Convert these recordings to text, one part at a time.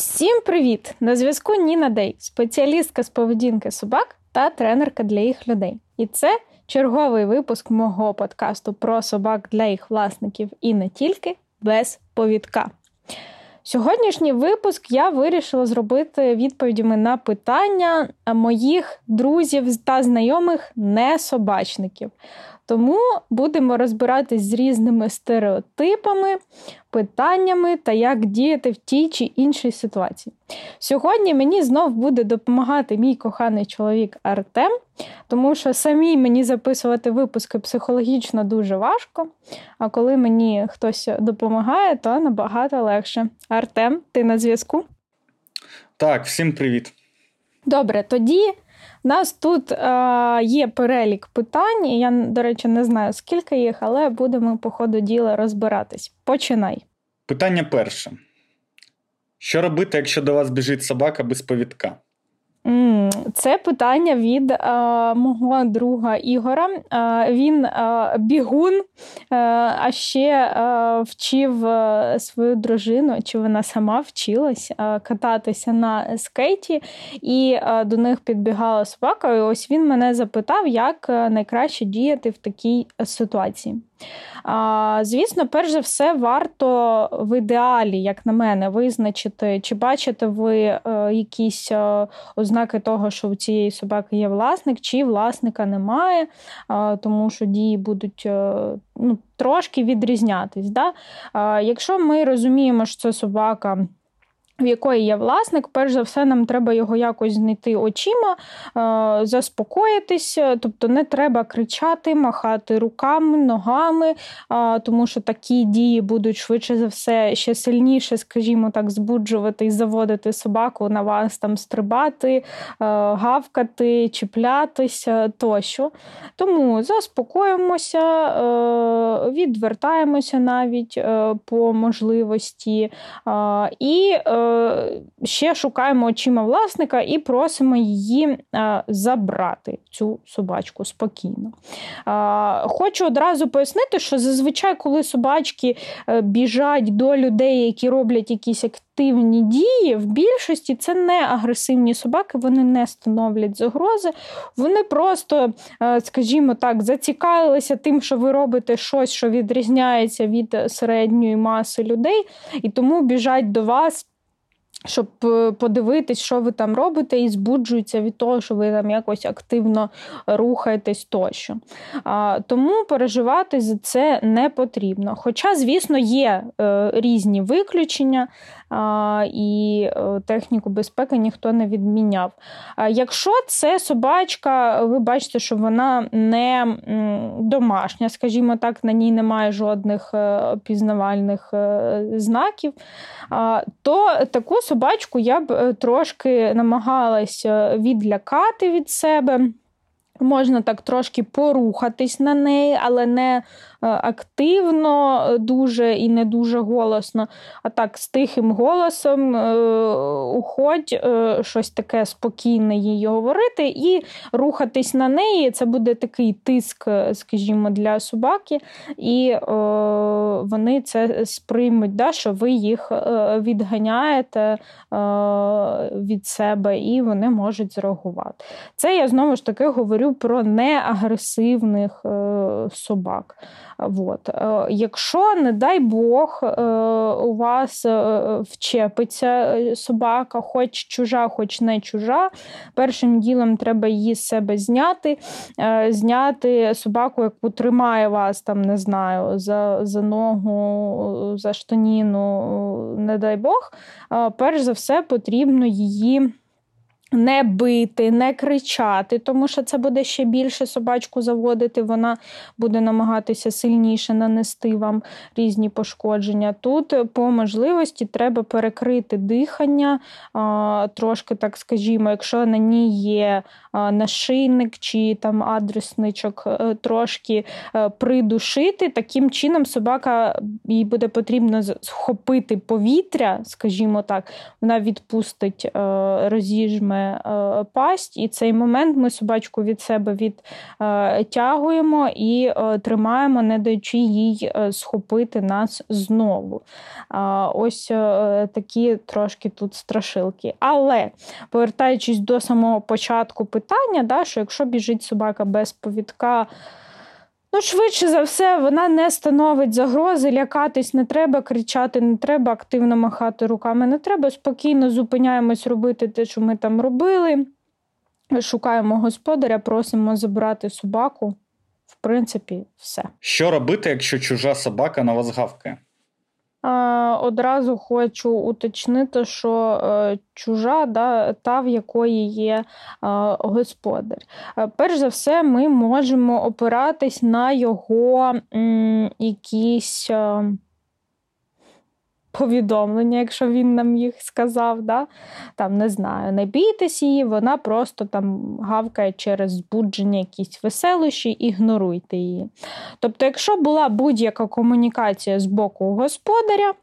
Всім привіт! На зв'язку Ніна Дей, спеціалістка з поведінки собак та тренерка для їх людей. І це черговий випуск мого подкасту про собак для їх власників і не тільки без повідка. Сьогоднішній випуск я вирішила зробити відповідями на питання моїх друзів та знайомих не собачників. Тому будемо розбиратись з різними стереотипами, питаннями та як діяти в тій чи іншій ситуації. Сьогодні мені знов буде допомагати мій коханий чоловік Артем, тому що самій мені записувати випуски психологічно дуже важко. А коли мені хтось допомагає, то набагато легше. Артем, ти на зв'язку? Так, всім привіт. Добре, тоді. У нас тут е, є перелік питань, я, до речі, не знаю, скільки їх, але будемо по ходу діла розбиратись. Починай. Питання перше. Що робити, якщо до вас біжить собака без повідка? Це питання від а, мого друга Ігора. А, він а, бігун, а ще вчив свою дружину, чи вона сама вчилась кататися на скейті, і до них підбігала собака. І Ось він мене запитав, як найкраще діяти в такій ситуації. Звісно, перш за все, варто в ідеалі, як на мене, визначити, чи бачите ви е, якісь е, ознаки того, що у цієї собаки є власник, чи власника немає, тому що дії будуть е, ну, трошки відрізнятись. Да? Якщо ми розуміємо, що це собака в якої є власник, перш за все, нам треба його якось знайти очима, е, заспокоїтися, тобто не треба кричати, махати руками, ногами, тому що такі дії будуть швидше за все ще сильніше, скажімо так, збуджувати і заводити собаку на вас там стрибати, е, гавкати, чіплятися тощо. Тому заспокоїмося, е, відвертаємося навіть по можливості. і ще шукаємо очима власника і просимо її забрати цю собачку спокійно. Хочу одразу пояснити, що зазвичай, коли собачки е, біжать до людей, які роблять якісь активні дії, в більшості це не агресивні собаки, вони не становлять загрози. Вони просто, е, скажімо так, зацікавилися тим, що ви робите щось, що відрізняється від середньої маси людей, і тому біжать до вас щоб е, подивитись, що ви там робите, і збуджуються від того, що ви там якось активно рухаєтесь тощо. А, Тому переживати за це не потрібно. Хоча, звісно, є е, різні виключення і е, техніку безпеки ніхто не відміняв. Якщо це собачка, ви бачите, що вона не домашня, скажімо так, на ній немає жодних е, пізнавальних е, знаків, то таку собачку я б трошки намагалася відлякати від себе. Можна так трошки порухатись на неї, але не Е, активно, е, дуже і не дуже голосно, а так з тихим голосом е, уходь, щось таке спокійне їй говорити, і рухатись на неї. Це буде такий тиск, скажімо, для собаки, і вони це сприймуть, да, що ви їх відганяєте від себе, і вони можуть зреагувати. Це я знову ж таки говорю про неагресивних собак. Вот. Е, якщо, не дай Бог, е, у вас е, вчепиться собака, хоч чужа, хоч не чужа, першим ділом треба її з себе зняти, зняти собаку, яку тримає вас, там, не знаю, за за ногу, за штаніну, не дай Бог, перш за все потрібно її. Не бити, не кричати, тому що це буде ще більше собачку заводити, вона буде намагатися сильніше нанести вам різні пошкодження. Тут е, по можливості треба перекрити дихання, трошки, так скажімо, якщо на ній є нашийник чи там адресничок, е, трошки е, придушити. Таким чином собака їй буде потрібно схопити повітря, скажімо так, вона відпустить розіжме зубами пасть, і цей момент ми собачку від себе відтягуємо і тримаємо, не даючи їй схопити нас знову. Ось такі трошки тут страшилки. Але повертаючись до самого початку питання, да, що якщо біжить собака без повідка, Ну, швидше за все, вона не становить загрози, лякатись не треба, кричати не треба, активно махати руками не треба. Спокійно зупиняємось робити те, що ми там робили. Шукаємо господаря, просимо забрати собаку. В принципі, все. Що робити, якщо чужа собака на вас гавкає? Одразу хочу уточнити, що е, чужа да, та, в якої є е, господар. Е, перш за все, ми можемо опиратись на його якісь повідомлення, якщо він нам їх сказав. Да? Там не знаю, не бійтесь її, вона просто там гавкає через збудження якісь веселощі, ігноруйте її. Тобто, якщо була будь-яка комунікація з боку господаря,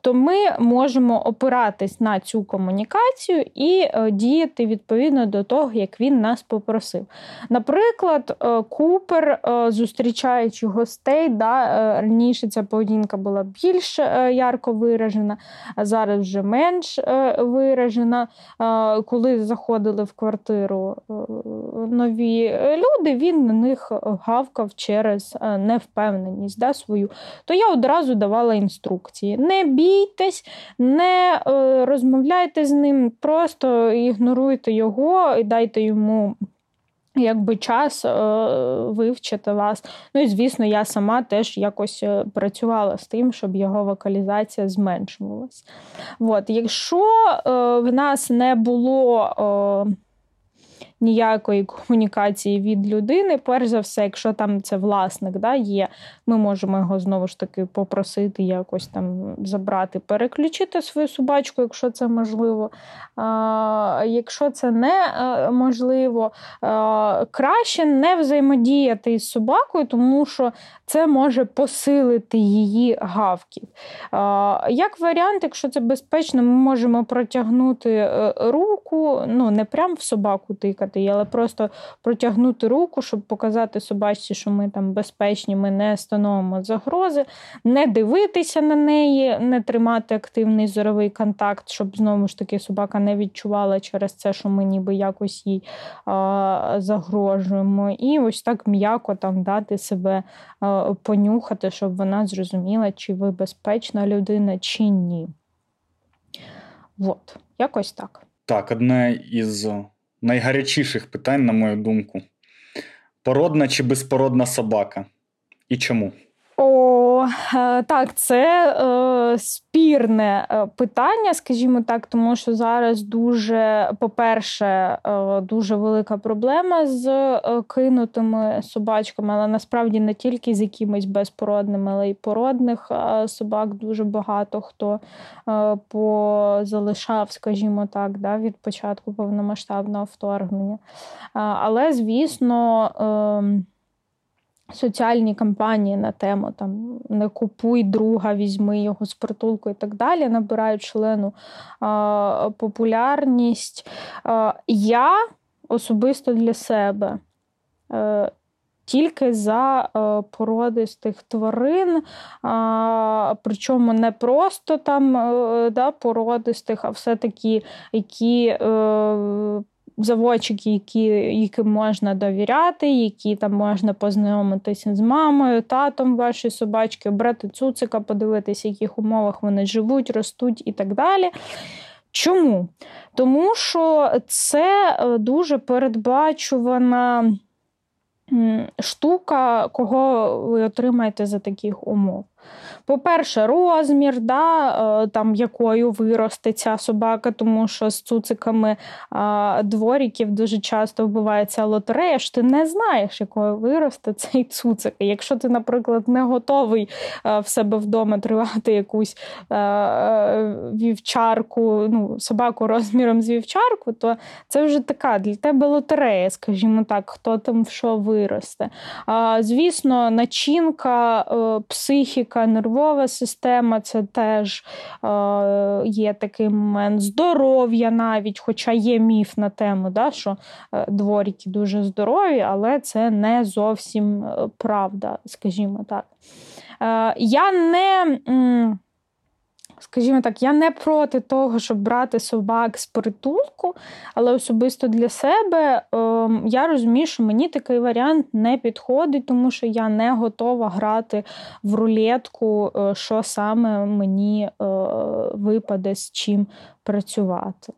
то ми можемо опиратись на цю комунікацію і е, діяти відповідно до того, як він нас попросив. Наприклад, е, Купер, е, зустрічаючи гостей, да, раніше ця поведінка була більш ярко виражена, а зараз вже менш виражена. Коли заходили в квартиру нові люди, він на них гавкав через невпевненість да, свою, то я одразу давала інструкції. Не бійтесь, не е, розмовляйте з ним, просто ігноруйте його і дайте йому. Якби час е, вивчити вас. Ну і звісно, я сама теж якось е, працювала з тим, щоб його вокалізація зменшувалась. От, Якщо е, в нас не було ніякої комунікації від людини. Перш за все, якщо там це власник да, є, ми можемо його знову ж таки попросити якось там забрати, переключити свою собачку, якщо це можливо. А, Якщо це не е, можливо, а, краще не взаємодіяти із собакою, тому що це може посилити її гавкіт. А, Як варіант, якщо це безпечно, ми можемо протягнути е, руку, ну не прям в собаку тикати її, але просто протягнути руку, щоб показати собачці, що ми там безпечні, ми не становимо загрози, не дивитися на неї, не тримати активний зоровий контакт, щоб знову ж таки собака не відчувала через це, що ми ніби якось їй а, загрожуємо. І ось так м'яко там дати себе а, понюхати, щоб вона зрозуміла, чи ви безпечна людина, чи ні. От, якось так. Так, одне із найгарячіших питань, на мою думку: породна чи безпородна собака? І чому? О, е, так, це е, спірне е, питання, скажімо так, тому що зараз дуже, по-перше, е, дуже велика проблема з е, кинутими собачками, але насправді не тільки з якимись безпородними, але й породних собак дуже багато хто е, позалишав, скажімо так, да, від початку повномасштабного вторгнення. Але, звісно. Соціальні кампанії на тему там не купуй друга, візьми його з притулку і так далі, набирають шалену а, популярність. А, я особисто для себе. А, е, тільки за е, породистих тварин, причому не просто там е, да, породистих, а все-таки які заводчики, які, яким можна довіряти, які там можна познайомитися з мамою, татом вашої собачки, обрати цуцика, подивитися, в яких умовах вони живуть, ростуть і так далі. Чому? Тому що це е, дуже передбачувана штука, кого ви отримаєте за таких умов. По-перше, розмір, да, е, там якою виросте ця собака, тому що з цуциками дворіків дуже часто вбивається лотерея, що ти не знаєш, якою виросте цей цуцик. Якщо ти, наприклад, не готовий в себе вдома тривати якусь вівчарку, ну, собаку розміром з вівчарку, то це вже така для тебе лотерея, скажімо так, хто там в що виросте. Звісно, начинка, е, психіка поведінка, нервова система це теж е, є такий момент здоров'я навіть, хоча є міф на тему, да, що е, дворіки дуже здорові, але це не зовсім е, правда, скажімо так. Е, я не. Скажімо так, я не проти того, щоб брати собак з притулку, але особисто для себе е, я розумію, що мені такий варіант не підходить, тому що я не готова грати в рулетку, е, що саме мені е, випаде з чим працювати.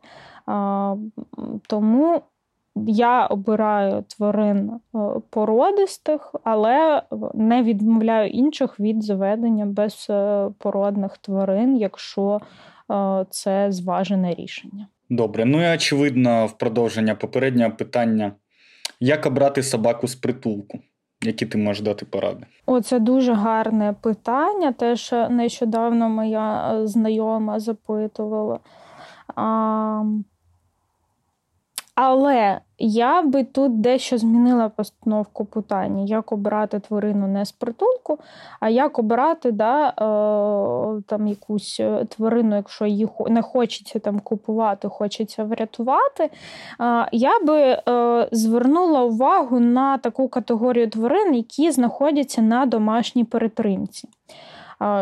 Тому я обираю тварин е, породистих, але не відмовляю інших від заведення безпородних тварин, якщо е, це зважене рішення. Добре, ну і очевидно, в продовження попереднього питання: як обрати собаку з притулку? Які ти можеш дати поради? О, це дуже гарне питання. Теж нещодавно моя е, знайома запитувала. А, Але я би тут дещо змінила постановку питання, як обирати тварину не з притулку, а як обирати да, е, там якусь е, тварину, якщо її не хочеться там купувати, хочеться врятувати. Е, я би е, звернула увагу на таку категорію тварин, які знаходяться на домашній перетримці.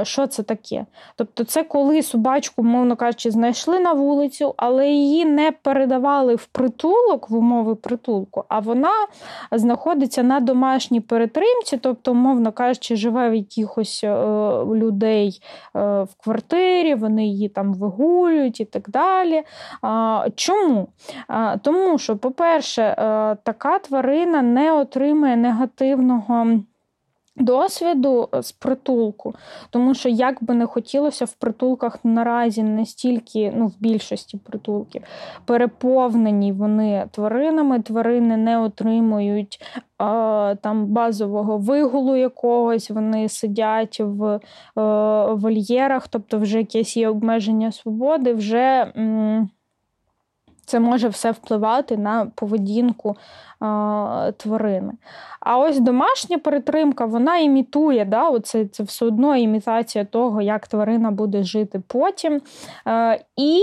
Що це таке? Тобто, це коли собачку, мовно кажучи, знайшли на вулицю, але її не передавали в притулок в умови притулку, а вона знаходиться на домашній перетримці, тобто, мовно кажучи, живе в якихось е, людей е, в квартирі, вони її там вигулюють і так далі. Чому? Тому що, по-перше, е, така тварина не отримує негативного досвіду е, з притулку, тому що як би не хотілося в притулках наразі настільки, ну в більшості притулків, переповнені вони тваринами, тварини не отримують а, там базового вигулу якогось, вони сидять в е, вольєрах, тобто вже якесь є обмеження свободи, вже. М- це може все впливати на поведінку а, тварини. А ось домашня перетримка, вона імітує, да, оце, це все одно імітація того, як тварина буде жити потім. А, і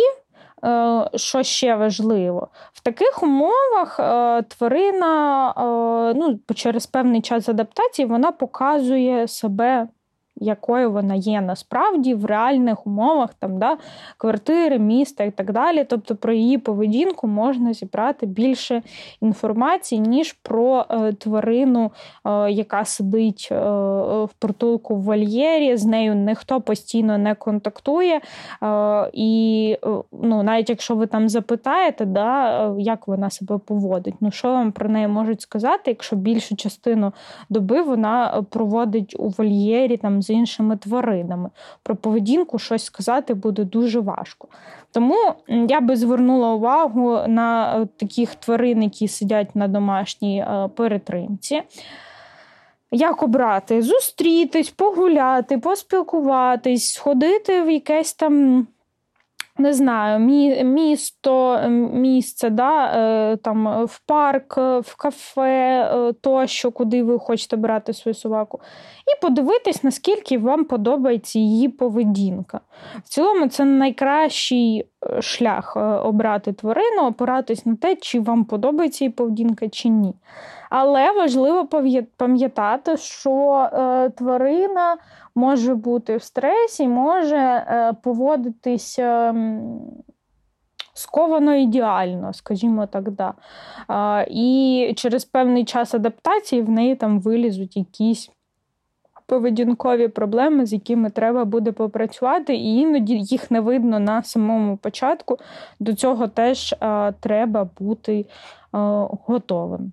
е, що ще важливо, в таких умовах е, тварина е, ну, через певний час адаптації вона показує себе якою вона є насправді в реальних умовах там, да, квартири, міста і так далі. Тобто про її поведінку можна зібрати більше інформації, ніж про е, тварину, е, яка сидить е, в притулку в вольєрі, з нею ніхто постійно не контактує. Е, і е, ну, навіть якщо ви там запитаєте, да, е, як вона себе поводить, ну що вам про неї можуть сказати, якщо більшу частину доби вона проводить у вольєрі там з іншими тваринами. Про поведінку щось сказати буде дуже важко. Тому я би звернула увагу на е, таких тварин, які сидять на домашній е, перетримці. Як обрати? Зустрітись, погуляти, поспілкуватись, сходити в якесь там не знаю, місто, місце, да, е, там в парк, в кафе е, тощо, куди ви хочете брати свою собаку, і подивитись, наскільки вам подобається її поведінка. В цілому, це найкращий е, шлях обрати тварину, опиратись на те, чи вам подобається її поведінка, чи ні. Але важливо пам'ятати, що тварина може бути в стресі, може е, поводитись ем, сковано ідеально, скажімо так. да. І через певний час адаптації в неї там вилізуть якісь. Поведінкові проблеми, з якими треба буде попрацювати, і іноді їх не видно на самому початку. До цього теж а, треба бути а, готовим.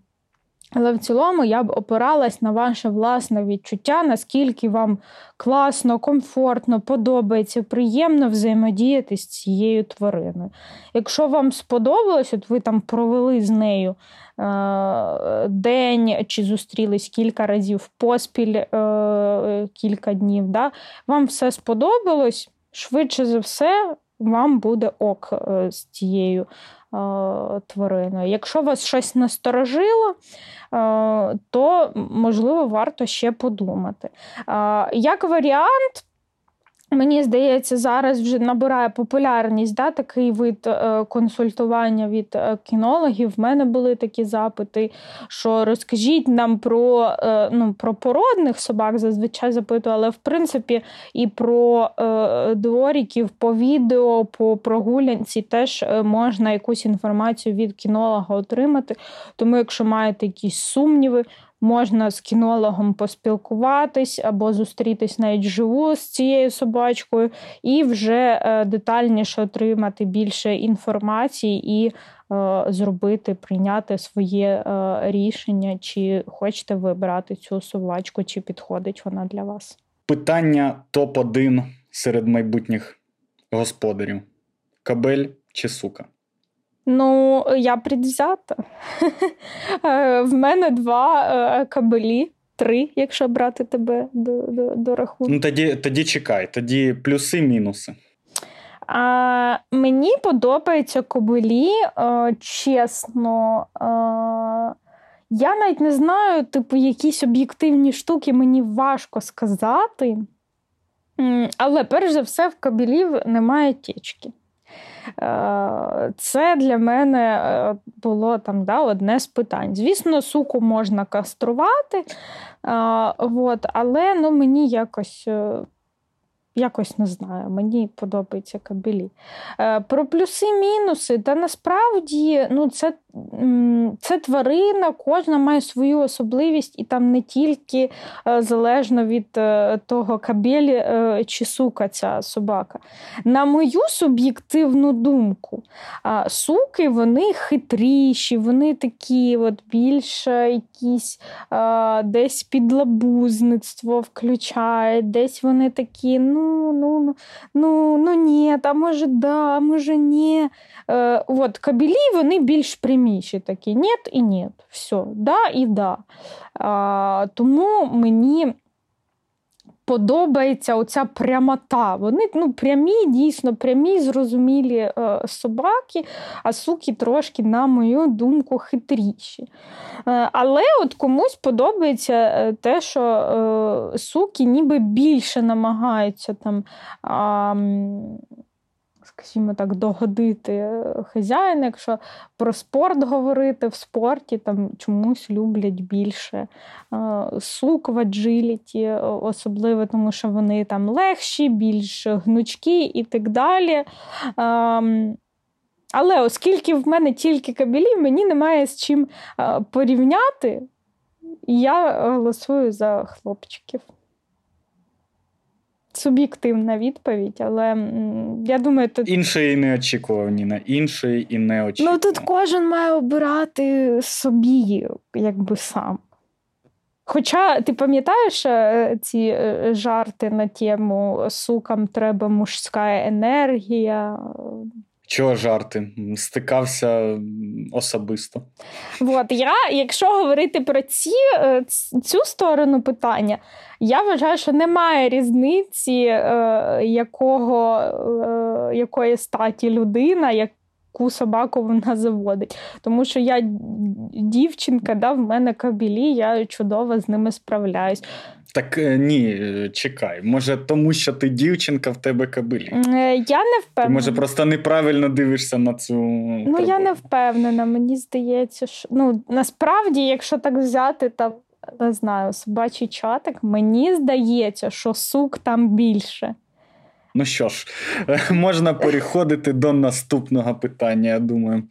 Але в цілому я б опиралась на ваше власне відчуття, наскільки вам класно, комфортно, подобається, приємно взаємодіяти з цією твариною. Якщо вам сподобалось, от ви там провели з нею е- день чи зустрілись кілька разів поспіль е- кілька днів, да? вам все сподобалось, швидше за все, вам буде ок е- з цією твариною. Якщо вас щось насторожило, то можливо варто ще подумати. Як варіант, Мені здається, зараз вже набирає популярність да, такий вид е, консультування від е, кінологів. В мене були такі запити, що розкажіть нам про е, ну, про породних собак, зазвичай запитую, але в принципі і про дворіків по відео, по прогулянці теж можна якусь інформацію від кінолога отримати. Тому, якщо маєте якісь сумніви, Можна з кінологом поспілкуватись або зустрітись навіть живу з цією собачкою, і вже е, детальніше отримати більше інформації і е, зробити, прийняти своє е, рішення, чи хочете вибирати цю собачку, чи підходить вона для вас. Питання топ-1 серед майбутніх господарів: кабель чи сука? Ну, я предвзята. Е, в мене два е, кабелі, три, якщо брати тебе до до, до рахунку. Ну, Тоді тоді чекай, тоді плюси, мінуси. А, Мені подобаються кабелі, а, чесно. А, я навіть не знаю, типу, якісь об'єктивні штуки мені важко сказати. Але перш за все, в кабелів немає тічки. Е, це для мене е, було там да, одне з питань. Звісно, суку можна каструвати, е, от, але ну, мені якось Якось не знаю, мені подобаються кабелі. Е, про плюси-мінуси, та насправді ну, це це тварина, кожна має свою особливість, і там не тільки е, залежно від е, того, кабелі чи сука ця собака. На мою суб'єктивну думку, суки вони хитріші, вони такі от більше якісь десь підлабузництво включають, десь вони такі. ну, ну, ну, ну, ну нет, а може да, а може ні. Е, от, Кабелі вони більш пряміші такі. Нет і нет. Все, да і да. Е, Тому мені подобається оця прямота. Вони ну, прямі, дійсно прямі, зрозумілі е, собаки, а суки трошки, на мою думку, хитріші. Е, але от комусь подобається е, те, що е, суки ніби більше намагаються там. Е, скажімо так, догодити хазяїна. Якщо про спорт говорити в спорті, там чомусь люблять більше сук в аджиліті, особливо тому, що вони там легші, більш гнучкі і так далі. Але оскільки в мене тільки кабелі, мені немає з чим порівняти, я голосую за хлопчиків суб'єктивна відповідь, але я думаю, тут іншої не очікував, Ніна. Іншої і не очікував. Ну тут кожен має обирати собі, якби сам. Хоча ти пам'ятаєш е, ці е, жарти на тему сукам треба мужська енергія, Чого жарти? Стикався особисто. От я, якщо говорити про ці, е, цю сторону питання, я вважаю, що немає різниці, е, якого, е, якої статі людина, яку собаку вона заводить. Тому що я дівчинка, да, в мене кабілі, я чудово з ними справляюсь. Так е, ні, чекай. Може, тому що ти дівчинка в тебе кабелі? Е, я не впевнена. Ти, може, просто неправильно дивишся на цю. Ну, проблему. я не впевнена. Мені здається, що ну, насправді, якщо так взяти, там, не знаю, собачий чатик, мені здається, що сук там більше. Ну що ж, можна переходити до наступного питання, я думаю.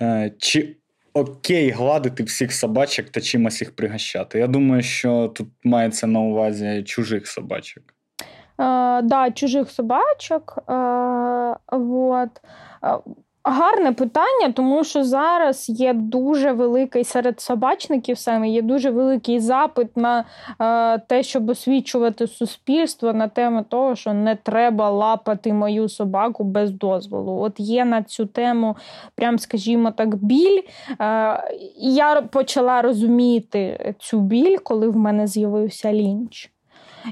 Е, чи окей гладити всіх собачок та чимось їх пригощати. Я думаю, що тут мається на увазі чужих собачок. Так, да, чужих собачок. Е, вот. Гарне питання, тому що зараз є дуже великий серед собачників саме є дуже великий запит на е, те, щоб освічувати суспільство на тему того, що не треба лапати мою собаку без дозволу. От є на цю тему, прям скажімо так, біль. Е, Я почала розуміти цю біль, коли в мене з'явився лінч.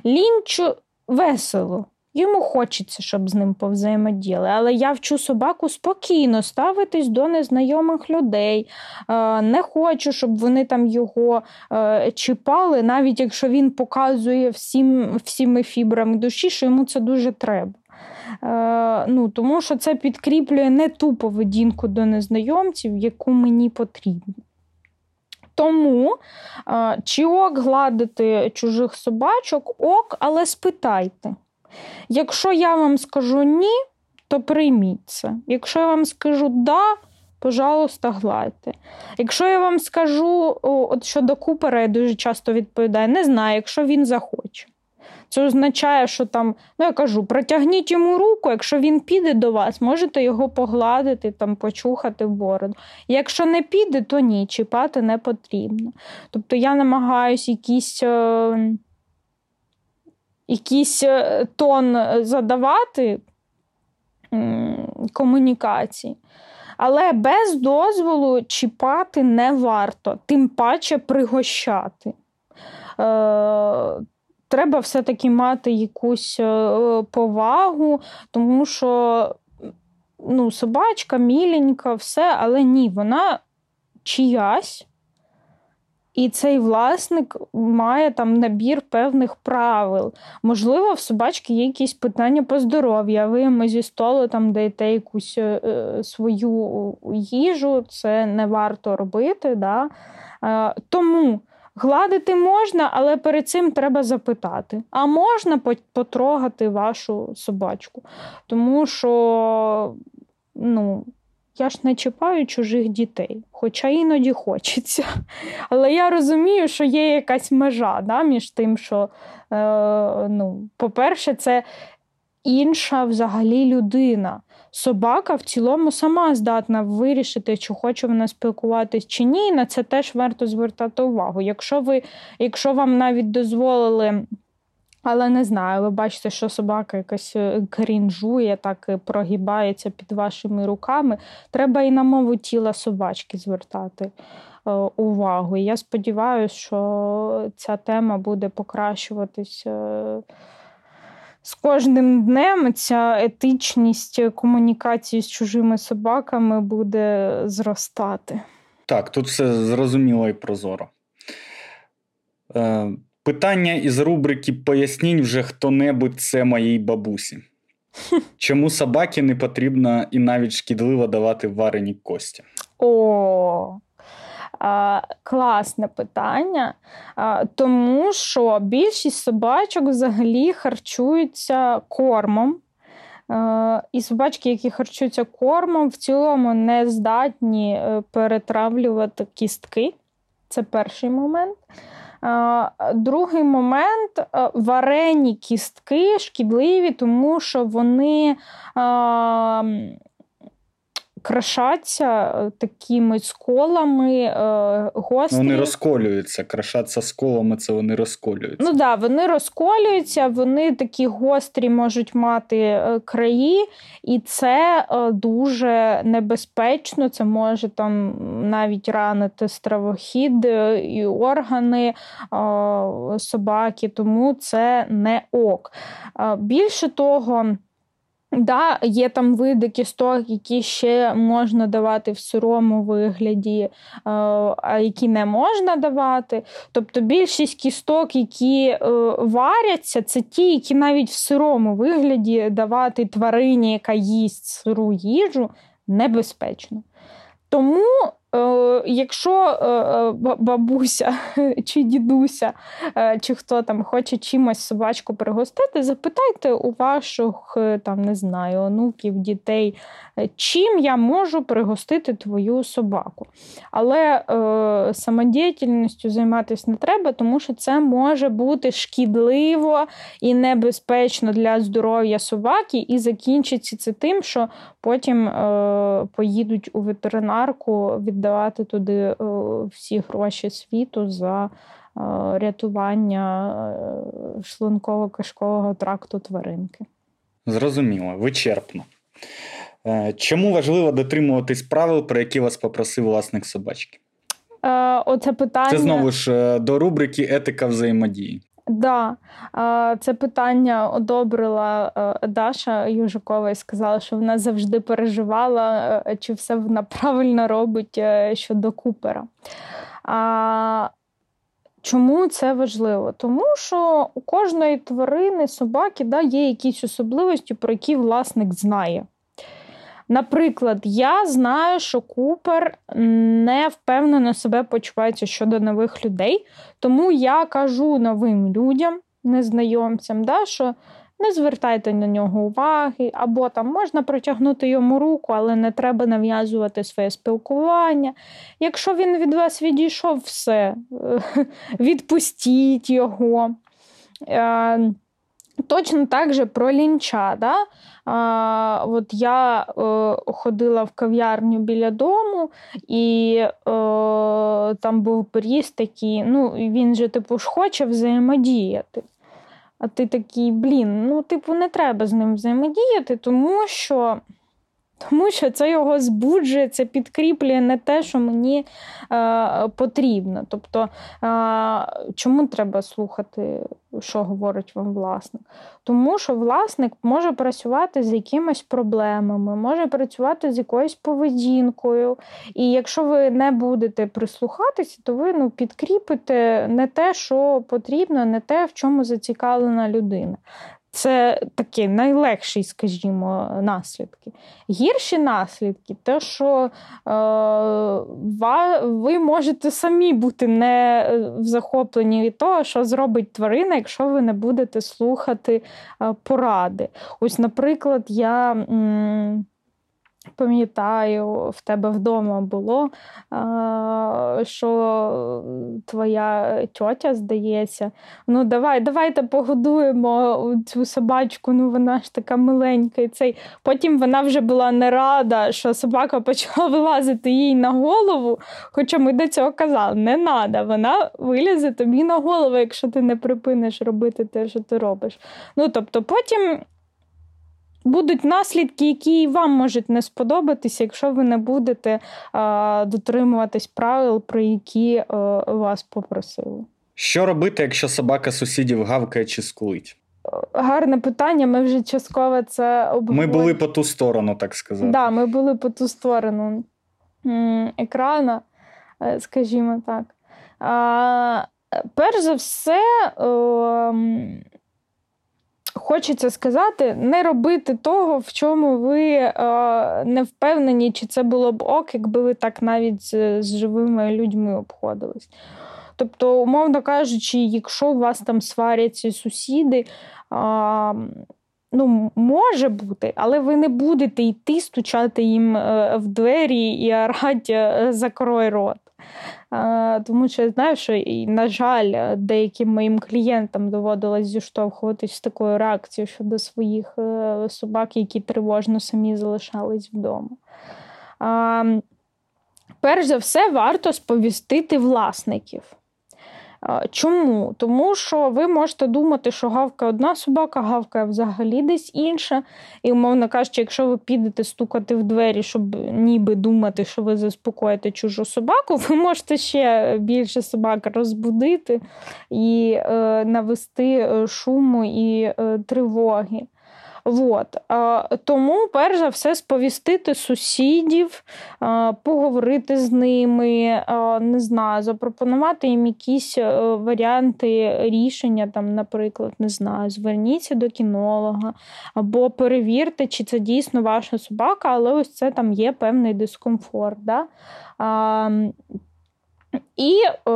Лінч весело Йому хочеться, щоб з ним повзаємодіяли, але я вчу собаку спокійно ставитись до незнайомих людей. Е, не хочу, щоб вони там його е, чіпали, навіть якщо він показує всім, всіми фібрами душі, що йому це дуже треба. Е, ну, Тому що це підкріплює не ту поведінку до незнайомців, яку мені потрібно. Тому чи ок гладити чужих собачок, ок, але спитайте. Якщо я вам скажу ні, то прийміть це. Якщо я вам скажу да, пожалуйста, гладьте. Якщо я вам скажу, от щодо Купера, я дуже часто відповідаю, не знаю, якщо він захоче. Це означає, що там, ну я кажу, протягніть йому руку, якщо він піде до вас, можете його погладити, там, почухати в бороду. Якщо не піде, то ні, чіпати не потрібно. Тобто я намагаюся якісь. Е, якийсь е, тон задавати комунікації. Але без дозволу чіпати не варто, тим паче пригощати. Е, Треба все-таки мати якусь е, повагу, тому що ну, собачка, міленька, все, але ні, вона чиясь. І цей власник має там набір певних правил. Можливо, в собачки є якісь питання по здоров'ю, а ви йому зі столу там даєте якусь е, е, свою їжу, це не варто робити. Да? Е, тому гладити можна, але перед цим треба запитати: а можна потрогати вашу собачку? Тому що, ну. Я ж не чіпаю чужих дітей, хоча іноді хочеться. Але я розумію, що є якась межа да, між тим, що, е, ну, по-перше, це інша взагалі людина. Собака в цілому сама здатна вирішити, чи хоче вона спілкуватись чи ні. На це теж варто звертати увагу. Якщо ви, Якщо вам навіть дозволили. Але не знаю, ви бачите, що собака якась е, крінжує, так і прогибається під вашими руками. Треба і на мову тіла собачки звертати е, увагу. І я сподіваюся, що ця тема буде покращуватися. Е, з кожним днем ця етичність комунікації з чужими собаками буде зростати. Так, тут все зрозуміло і прозоро. Питання із рубрики Поясніть вже хто-небудь це моїй бабусі. Чому собаки не потрібно і навіть шкідливо давати варені кості? О, а, класне питання. А, тому що більшість собачок взагалі харчуються кормом. І собачки, які харчуються кормом, в цілому не здатні е, перетравлювати кістки. Це перший момент. Другий момент варені кістки шкідливі, тому що вони крашаться е, такими сколами е, гострі. Вони розколюються, крашаться сколами, це вони розколюються. Ну так, да, вони розколюються, вони такі гострі можуть мати е, краї, і це дуже небезпечно. Це може там навіть ранити стравохід і органи собаки, тому це не ок. Більше того, Да, Є там види кісток, які ще можна давати в сирому вигляді, е, а які не можна давати. Тобто більшість кісток, які е, варяться, це ті, які навіть в сирому вигляді давати тварині, яка їсть сиру їжу, небезпечно. Тому якщо е, е, бабуся чи дідуся, чи хто там хоче чимось собачку пригостити, запитайте у ваших там, не знаю, онуків, дітей, чим я можу пригостити твою собаку. Але е, самодіяльністю займатися не треба, тому що це може бути шкідливо і небезпечно для здоров'я собаки, і закінчиться це тим, що потім е, поїдуть у ветеринарку віддавати туди е, всі гроші світу за. Е, рятування е, шлунково-кишкового тракту тваринки. Зрозуміло, вичерпно. Чому важливо дотримуватись правил, про які вас попросив власник собачки? Оце питання. Це знову ж до рубрики етика взаємодії. Да, це питання одобрила е, Даша Южикова і сказала, що вона завжди переживала, е, чи все вона правильно робить е, щодо Купера. Чому це важливо? Тому що у кожної тварини, собаки да, є якісь особливості, про які власник знає. Наприклад, я знаю, що Купер не впевнено себе почувається щодо нових людей, тому я кажу новим людям, незнайомцям, да, що не звертайте на нього уваги, або там можна протягнути йому руку, але не треба нав'язувати своє спілкування. Якщо він від вас відійшов, все, відпустіть його. Точно так же про лінча. Да? А, От Я е, ходила в кав'ярню біля дому, і е, там був пріс такий, ну, він же типу ж хоче взаємодіяти. А ти такий, блін, ну, типу, не треба з ним взаємодіяти, тому що. Тому що це його збуджує, це підкріплює не те, що мені е, потрібно. Тобто, е, чому треба слухати, що говорить вам власник? Тому що власник може працювати з якимись проблемами, може працювати з якоюсь поведінкою. І якщо ви не будете прислухатися, то ви ну, підкріпите не те, що потрібно, не те, в чому зацікавлена людина. Це такі найлегші, скажімо, наслідки. Гірші наслідки, те, що е, ви можете самі бути не в захопленні від того, що зробить тварина, якщо ви не будете слухати е, поради. Ось, наприклад, я. М- Пам'ятаю, в тебе вдома було, що твоя тьотя, здається, ну давай, давайте погодуємо цю собачку, ну вона ж така миленька. І цей. Потім вона вже була не рада, що собака почала вилазити їй на голову. Хоча ми до цього казали, не треба, вона вилізе тобі на голову, якщо ти не припиниш робити те, що ти робиш. Ну, тобто, потім будуть наслідки, які вам можуть не сподобатися, якщо ви не будете а, дотримуватись правил, про які а, вас попросили. Що робити, якщо собака сусідів гавкає чи скулить? Гарне питання. Ми вже частково це обговорили. Ми були по ту сторону, так сказати. Так, да, ми були по ту сторону екрана, е, скажімо так. А, Перш за все, ем, Хочеться сказати, не робити того, в чому ви е, не впевнені, чи це було б ок, якби ви так навіть з, з живими людьми обходились. Тобто, умовно кажучи, якщо у вас там сваряться сусіди, е, ну, може бути, але ви не будете йти стучати їм е, в двері і орати е, закрой рот. Тому що знаю, що, на жаль, деяким моїм клієнтам доводилось зіштовхуватись з такою реакцією щодо своїх е, собак, які тривожно самі залишались вдома. Перш за все, варто сповістити власників. Чому? Тому що ви можете думати, що гавка одна собака, гавкає взагалі десь інша. І, умовно кажучи, якщо ви підете стукати в двері, щоб ніби думати, що ви заспокоїте чужу собаку, ви можете ще більше собак розбудити і е, навести е, шуму і е, тривоги. Вот. Тому, перш за все, сповістити сусідів, поговорити з ними, не знаю, запропонувати їм якісь е, варіанти рішення, там, наприклад, не знаю, зверніться до кінолога, або перевірте, чи це дійсно ваша собака, але ось це там є певний дискомфорт. Да? І е,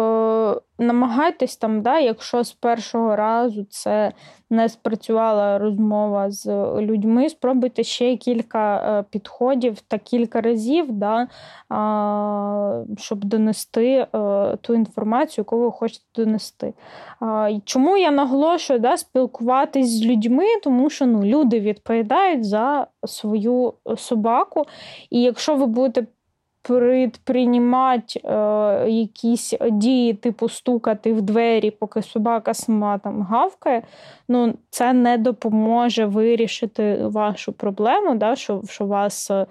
намагайтесь там, да, якщо з першого разу це не спрацювала розмова з людьми, спробуйте ще кілька е, підходів та кілька разів, да, е, щоб донести е, ту інформацію, яку ви хочете донести. Чому я наголошую да, спілкуватись з людьми? Тому що ну, люди відповідають за свою собаку, і якщо ви будете предприймати е, якісь дії, типу стукати в двері, поки собака сама там гавкає, ну це не допоможе вирішити вашу проблему, да, що що вас е,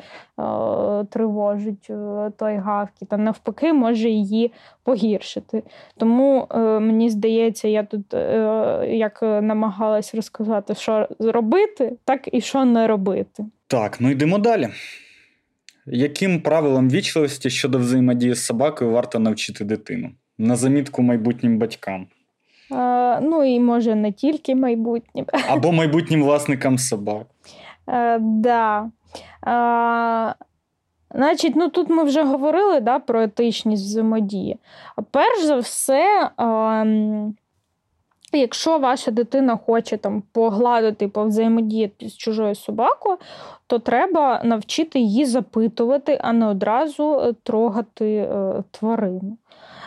тривожить е, той гавки, та навпаки, може її погіршити. Тому е, мені здається, я тут е, як намагалась розказати, що робити, так і що не робити. Так, ну йдемо далі. Яким правилам вічливості щодо взаємодії з собакою варто навчити дитину? На замітку майбутнім батькам. А, Ну і може не тільки майбутнім. Або майбутнім власникам собак. А, да. А, Значить, ну тут ми вже говорили да, про етичність взаємодії. Перш за все, якщо ваша дитина хоче там погладити, повзаємодіяти з чужою собакою, то треба навчити її запитувати, а не одразу е, трогати е, тварину.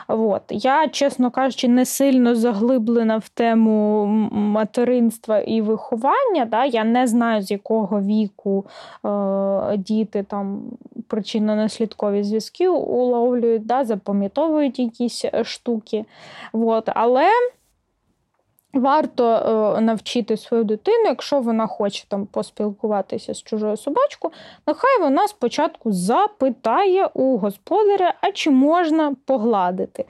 От. Я, чесно кажучи, не сильно заглиблена в тему материнства і виховання. Да? Я не знаю, з якого віку е, діти там причинно-наслідкові зв'язки уловлюють, да? запам'ятовують якісь е, штуки. От. Але Варто е, навчити свою дитину, якщо вона хоче там поспілкуватися з чужою собачкою, нехай вона спочатку запитає у господаря, а чи можна погладити.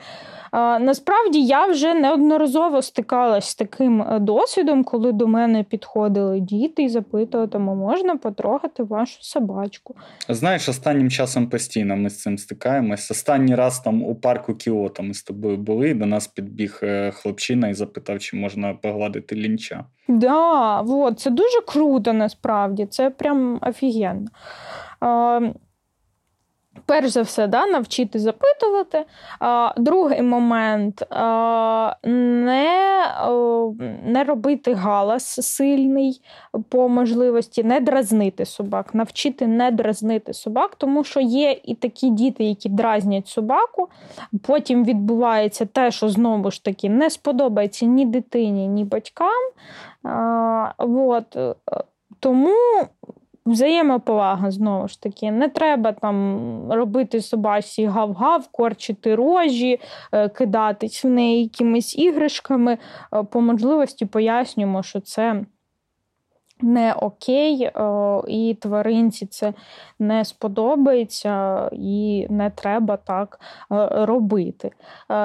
Насправді я вже неодноразово стикалась з таким е, досвідом, коли до мене підходили діти і запитували, тому можна потрогати вашу собачку. Знаєш, останнім часом постійно ми з цим стикаємось. Останній раз там у парку Кіото ми з тобою були, до нас підбіг е, хлопчина і запитав, чи можна погладити лінча. Да, вот, це дуже круто насправді, це прям офігенно перш за все, да, навчити запитувати. А, Другий момент а, не не робити галас сильний по можливості, не дразнити собак, навчити не дразнити собак, тому що є і такі діти, які дразнять собаку. Потім відбувається те, що знову ж таки не сподобається ні дитині, ні батькам. А, вот. Тому Взаємоповага, знову ж таки, не треба там робити собачці гав-гав, корчити рожі, е, кидатись в неї якимись іграшками. Е, по можливості пояснюємо, що це не окей, е, і тваринці це не сподобається і не треба так робити.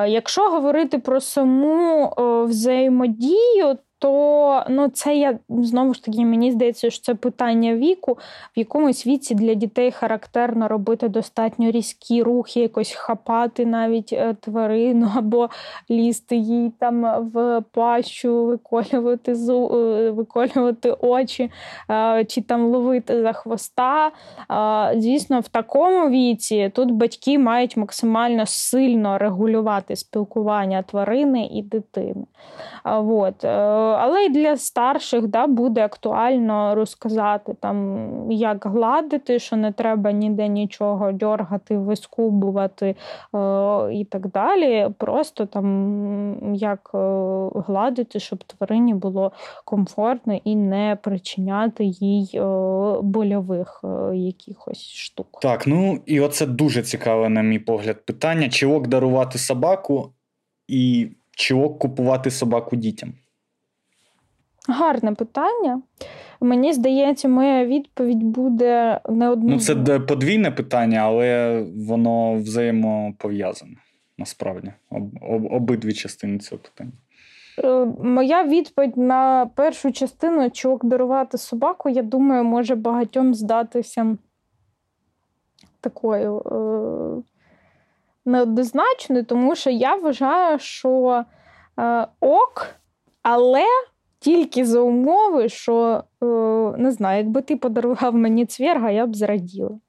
Якщо говорити про саму взаємодію, то ну, це я знову ж таки, мені здається, що це питання віку. В якомусь віці для дітей характерно робити достатньо різкі рухи, якось хапати навіть е, тварину або лізти їй там в пащу, виколювати е, виколювати очі е, чи там ловити за хвоста. Звісно, в такому віці тут батьки мають максимально сильно регулювати спілкування тварини і дитини. От але й для старших да, буде актуально розказати, там, як гладити, що не треба ніде нічого дьоргати, вискубувати е, і так далі. Просто там як е, гладити, щоб тварині було комфортно і не причиняти їй е, больових якихось штук. Так, ну і оце дуже цікаве, на мій погляд, питання: ок дарувати собаку і ок купувати собаку дітям? Гарне питання. Мені здається, моя відповідь буде не одну. Ну, це подвійне питання, але воно взаємопов'язане насправді. Об, об, обидві частини цього питання. Е, моя відповідь на першу частину чого дарувати собаку, я думаю, може багатьом здатися такою е- неоднозначною, тому що я вважаю, що е- ок, але тільки за умови, що е, не знаю, якби ти подарував мені цвірга, я б зраділа.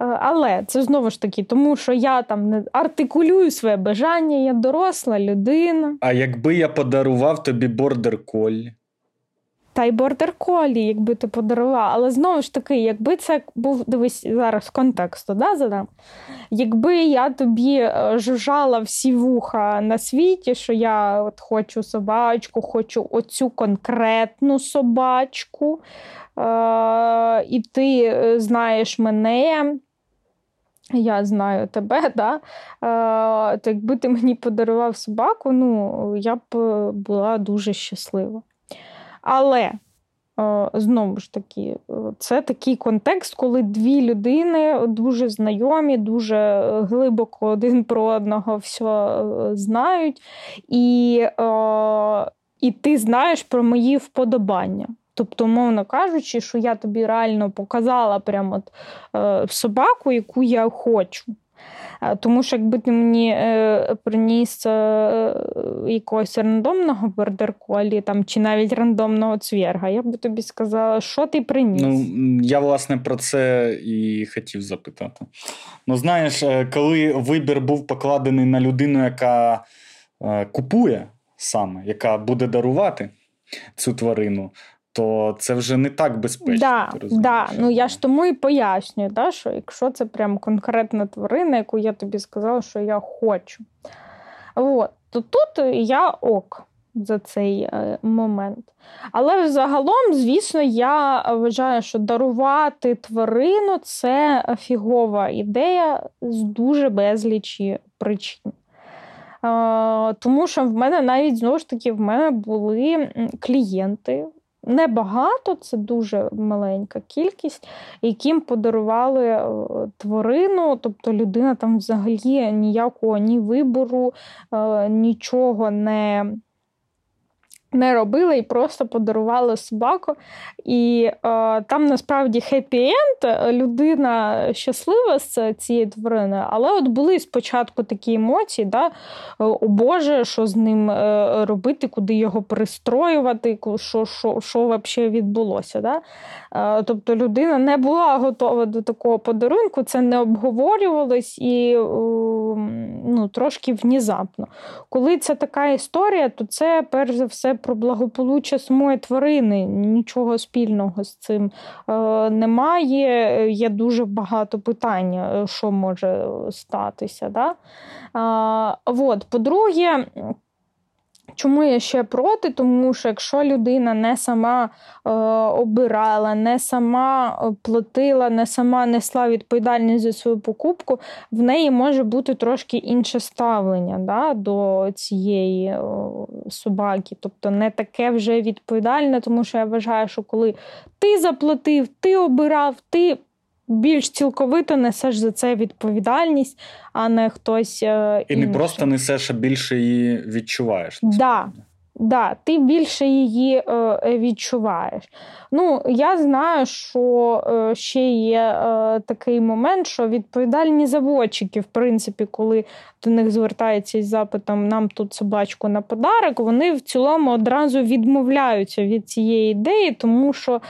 Е, але це знову ж таки, тому що я там не артикулюю своє бажання, я доросла людина. А якби я подарував тобі бордер колі? Та й бордер колі, якби ти подарував. Але знову ж таки, якби це був дивись зараз контексту, да, задам. Якби я тобі е, жужжала всі вуха на світі, що я от хочу собачку, хочу оцю конкретну собачку, е- і ти е, знаєш мене. я знаю тебе, да? е, то якби ти мені подарував собаку, ну, я б була дуже щаслива. Але Знову ж таки, це такий контекст, коли дві людини дуже знайомі, дуже глибоко один про одного все знають, і і ти знаєш про мої вподобання. Тобто, мовно кажучи, що я тобі реально показала прямо от, е, собаку, яку я хочу. Тому що якби ти мені е, приніс е, якогось рандомного бердерколі там, чи навіть рандомного цвірга, я б тобі сказала, що ти приніс. Ну, Я, власне, про це і хотів запитати. Ну, знаєш, е, коли вибір був покладений на людину, яка купує саме, яка буде дарувати цю тварину, то це вже не так безпечно. Да, да. Ну я ж тому і пояснюю, да, що якщо це прям конкретна тварина, яку я тобі сказала, що я хочу, От, то тут я ок. За цей е, момент. Але взагалом, звісно, я вважаю, що дарувати тварину це фігова ідея з дуже безлічі причин. Е, тому що в мене навіть знову ж таки в мене були клієнти, Небагато, це дуже маленька кількість, яким подарували е, тварину, тобто людина там взагалі ніякого ні вибору, е, нічого не не робили і просто подарували собаку. І е, там насправді хеппі-енд, людина щаслива з цієї тварини, але от були спочатку такі емоції, да? о Боже, що з ним е, робити, куди його пристроювати, що що, що взагалі відбулося. Да? Е, тобто людина не була готова до такого подарунку, це не обговорювалось і ну, трошки внезапно. Коли це така історія, то це перш за все про благополуччя самої тварини. Нічого спільного з цим е, немає. Є дуже багато питань, е, що може статися. Да? От. По-друге, Чому я ще проти? Тому що якщо людина не сама е, обирала, не сама е, платила, не сама несла відповідальність за свою покупку, в неї може бути трошки інше ставлення да, до цієї е, собаки. Тобто не таке вже відповідальне, тому що я вважаю, що коли ти заплатив, ти обирав, ти більш цілковито несеш за це відповідальність, а не хтось. Е, І не просто несеш, а більше її відчуваєш. Да. Да, ти більше її е, відчуваєш. Ну, Я знаю, що е, ще є е, такий момент, що відповідальні заводчики, в принципі, коли до них звертаються із запитом нам тут собачку на подарок, вони в цілому одразу відмовляються від цієї ідеї, тому що е,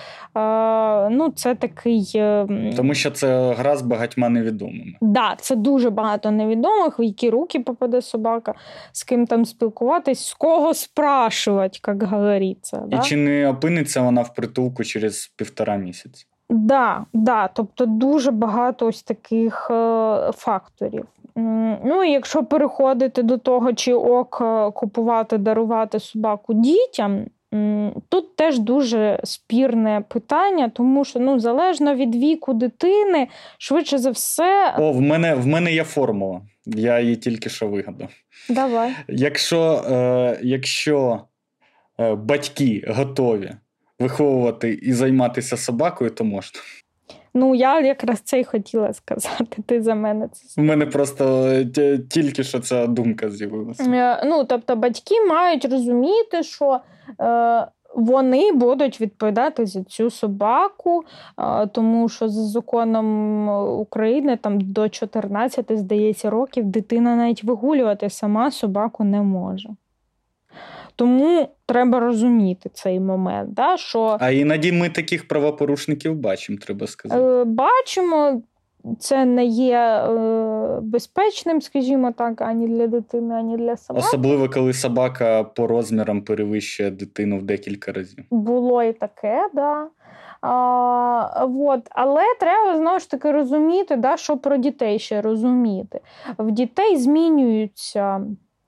ну, це такий. Е, тому що це гра з багатьма невідомими. Так, да, це дуже багато невідомих, в які руки попаде собака, з ким там спілкуватись, з кого спрашувати, як говориться. І да? чи не опиниться вона в притулку через півтора місяці? Да, да, тобто дуже багато ось таких е, факторів. Ну і якщо переходити до того, чи ок е, купувати, дарувати собаку дітям, тут теж дуже спірне питання, тому що ну, залежно від віку дитини, швидше за все. О, в мене в мене є формула. Я її тільки що вигадав. Давай. Якщо, е, Якщо е, батьки готові виховувати і займатися собакою, то можна. Ну, я якраз це й хотіла сказати. Ти за мене це У мене просто е, тільки що ця думка з'явилася. Е, ну, тобто, батьки мають розуміти, що. Е, вони будуть відповідати за цю собаку, тому що за законом України там до 14, здається, років дитина навіть вигулювати сама собаку не може. Тому треба розуміти цей момент. Да, що... А іноді ми таких правопорушників бачимо, треба сказати. Е, бачимо. Це не є е, безпечним, скажімо так, ані для дитини, ані для собаки. Особливо, коли собака по розмірам перевищує дитину в декілька разів. Було і таке, да. А, вот. Але треба знову ж таки розуміти, да, що про дітей ще розуміти. В дітей змінюються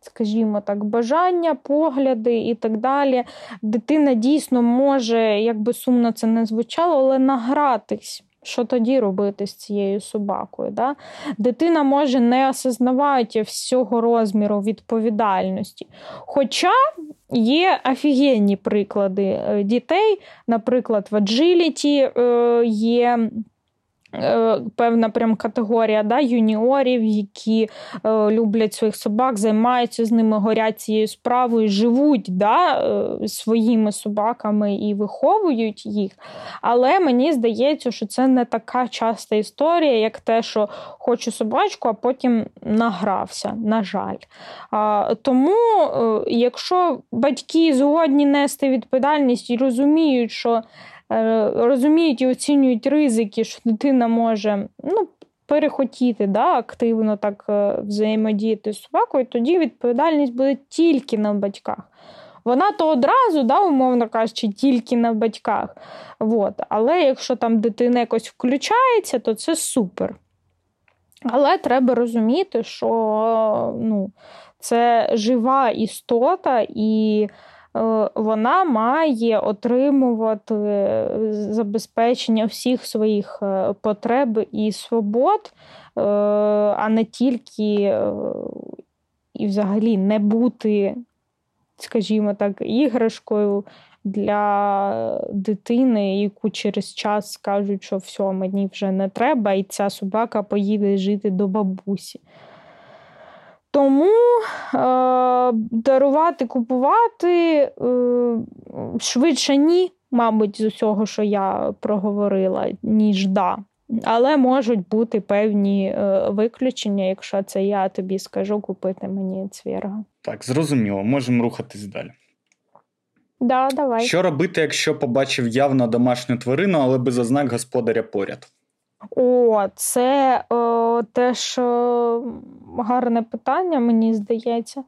скажімо так, бажання, погляди і так далі. Дитина дійсно може, як би сумно це не звучало, але награтись що тоді робити з цією собакою? Да? Дитина може не осознавати всього розміру відповідальності. Хоча є офігенні приклади е, дітей, наприклад, в аджиліті е, є. Е, певна прям категорія да, юніорів, які е, люблять своїх собак, займаються з ними, горять цією справою, живуть да, е, своїми собаками і виховують їх. Але мені здається, що це не така часта історія, як те, що хочу собачку, а потім награвся. На жаль. Тому, якщо батьки згодні нести відповідальність і розуміють, що розуміють і оцінюють ризики, що дитина може ну, перехотіти да, активно так е, взаємодіяти з собакою, тоді відповідальність буде тільки на батьках. Вона то одразу, да, умовно кажучи, тільки на батьках. От. Але якщо там дитина якось включається, то це супер. Але треба розуміти, що ну, це жива істота, і Е, вона має отримувати е, забезпечення всіх своїх е, потреб і свобод, а не тільки і взагалі не бути, скажімо так, іграшкою. Для дитини, яку через час скажуть, що все, мені вже не треба, і ця собака поїде жити до бабусі. Тому е, дарувати, купувати е, швидше ні, мабуть, з усього, що я проговорила, ніж да. Але можуть бути певні е, виключення, якщо це я тобі скажу купити мені цвірга. Так, зрозуміло, можемо рухатись далі. Да, давай. Що робити, якщо побачив явно домашню тварину, але без ознак господаря поряд? О, це о, теж о, гарне питання, мені здається.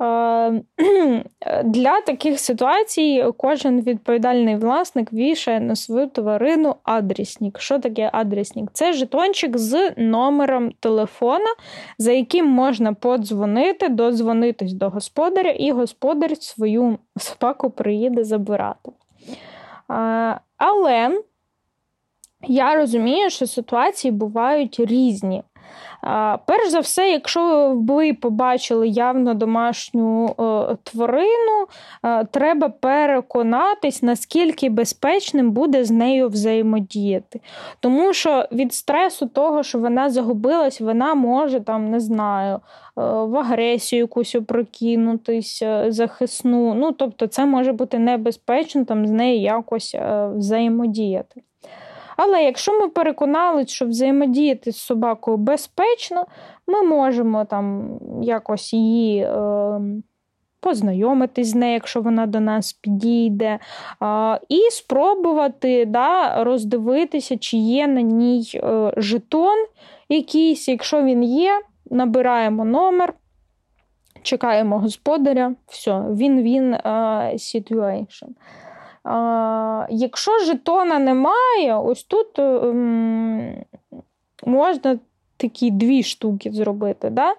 Е, для таких ситуацій кожен відповідальний власник вішає на свою тварину адресник. Що таке адресник? Це жетончик з номером телефона, за яким можна подзвонити, додзвонитись до господаря, і господар свою собаку приїде забирати. Е, але я розумію, що ситуації бувають різні. Перш за все, якщо ви побачили явно домашню е, тварину, е, треба переконатись, наскільки безпечним буде з нею взаємодіяти. Тому що від стресу того, що вона загубилась, вона може там, не знаю, е, в агресію якусь опрокинутись, захисну. Ну, тобто, це може бути небезпечно там з нею якось взаємодіяти. Але якщо ми переконалися, що взаємодіяти з собакою безпечно, ми можемо там якось її. Е, Познайомитись з нею, якщо вона до нас підійде, і спробувати да, роздивитися, чи є на ній е, жетон якийсь. Якщо він є, набираємо номер, чекаємо господаря, все, він-він е, situation. Якщо жетона немає, ось тут ем, можна такі дві штуки зробити. Да?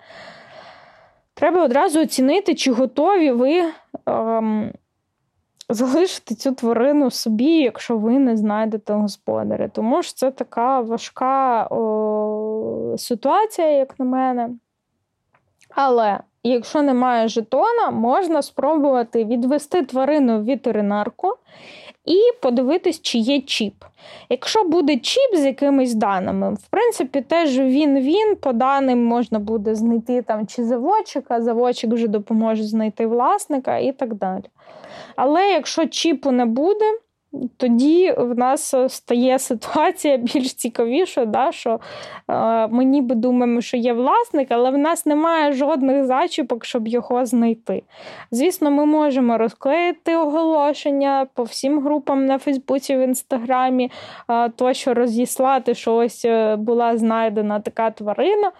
Треба одразу оцінити, чи готові ви ем, залишити цю тварину собі, якщо ви не знайдете господаря. Тому що це така важка о, ситуація, як на мене. Але якщо немає жетона, можна спробувати відвести тварину в ветеринарку і подивитись, чи є чіп. Якщо буде чіп з якимись даними, в принципі, теж він-він, по даним можна буде знайти там чи заводчика, заводчик вже допоможе знайти власника і так далі. Але якщо чіпу не буде, тоді в нас е, стає ситуація більш цікавіша, да, що е, ми ніби думаємо, що є власник, але в нас немає жодних зачіпок, щоб його знайти. Звісно, ми можемо розклеїти оголошення по всім групам на Фейсбуці, в Інстаграмі, е, тощо розіслати, що ось е, була знайдена така тварина,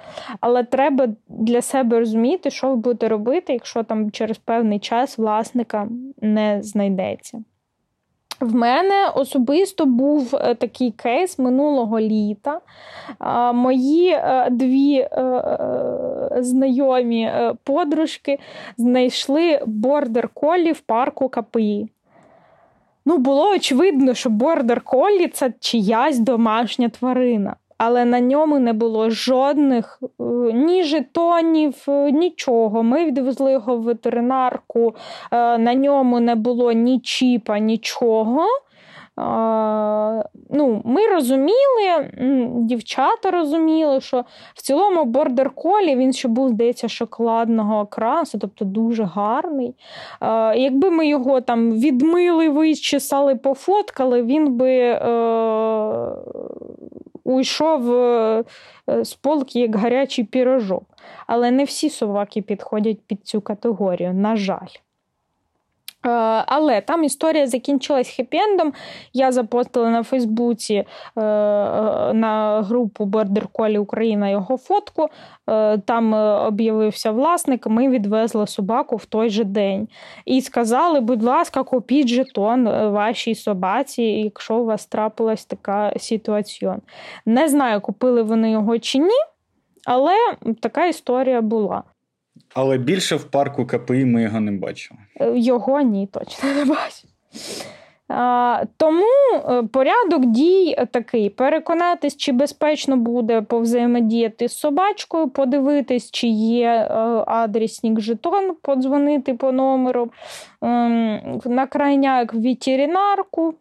але треба для себе розуміти, що ви будете робити, якщо там через певний час власника не знайдеться. В мене особисто був е, такий кейс минулого літа. Мої е, дві е, знайомі подружки знайшли бордер колі в парку КПІ. Ну, було очевидно, що бордер колі це чиясь домашня тварина. Але на ньому не було жодних е, ні жетонів, е, нічого. Ми відвезли його в ветеринарку, е, на ньому не було ні чіпа, нічого ну, Ми розуміли, дівчата розуміли, що в цілому бордер колі він ще був, здається, шоколадного окрасу, тобто дуже гарний. Якби ми його там відмили, вичесали, пофоткали, він би уйшов е, з полки як гарячий пірожок. Але не всі собаки підходять під цю категорію, на жаль. Е, але там історія закінчилась хеппі-ендом. Я запостила на Фейсбуці е, е, на групу Border Collie Україна його фотку. Там об'явився власник, ми відвезли собаку в той же день. І сказали, будь ласка, купіть жетон вашій собаці, якщо у вас трапилась така ситуація. Не знаю, купили вони його чи ні, але така історія була. Але більше в парку КПІ ми його не бачили. Е, його ні, точно не бачу. А, Тому е, порядок дій такий: переконатись, чи безпечно буде повзаємодіяти з собачкою, подивитись, чи є е, адресник жетон, подзвонити по номеру, ем, на крайняк в ветеринарку.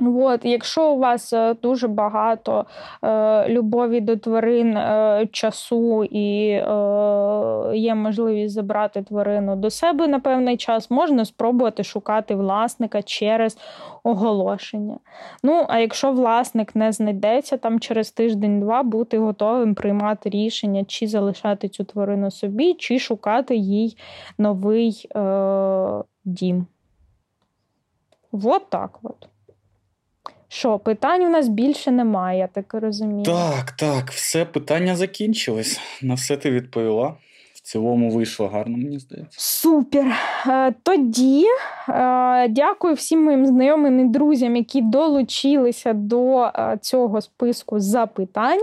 От, Якщо у вас е, дуже багато е, любові до тварин е, часу і е, є можливість забрати тварину до себе на певний час, можна спробувати шукати власника через оголошення. Ну, а якщо власник не знайдеться там через тиждень-два, бути готовим приймати рішення, чи залишати цю тварину собі, чи шукати їй новий е, дім. Вот так от. Що, питань у нас більше немає, я так розумію. Так, так, все питання закінчились. На все ти відповіла. В цілому вийшло гарно, мені здається. Супер. Е, тоді е, дякую всім моїм знайомим і друзям, які долучилися до е, цього списку запитань.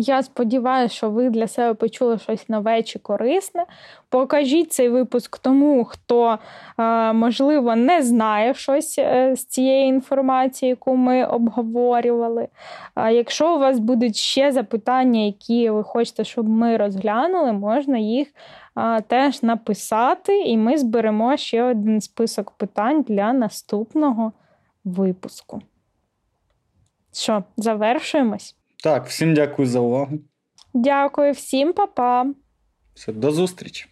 Я сподіваюся, що ви для себе почули щось нове чи корисне. Покажіть цей випуск тому, хто, е, можливо, не знає щось е, з цієї інформації, яку ми обговорювали. Якщо у вас будуть ще запитання, які ви хочете, щоб ми розглянули, можна їх теж написати, і ми зберемо ще один список питань для наступного випуску. Що, завершуємось? Так, всім дякую за увагу. Дякую, всім па-па. Все, до зустрічі.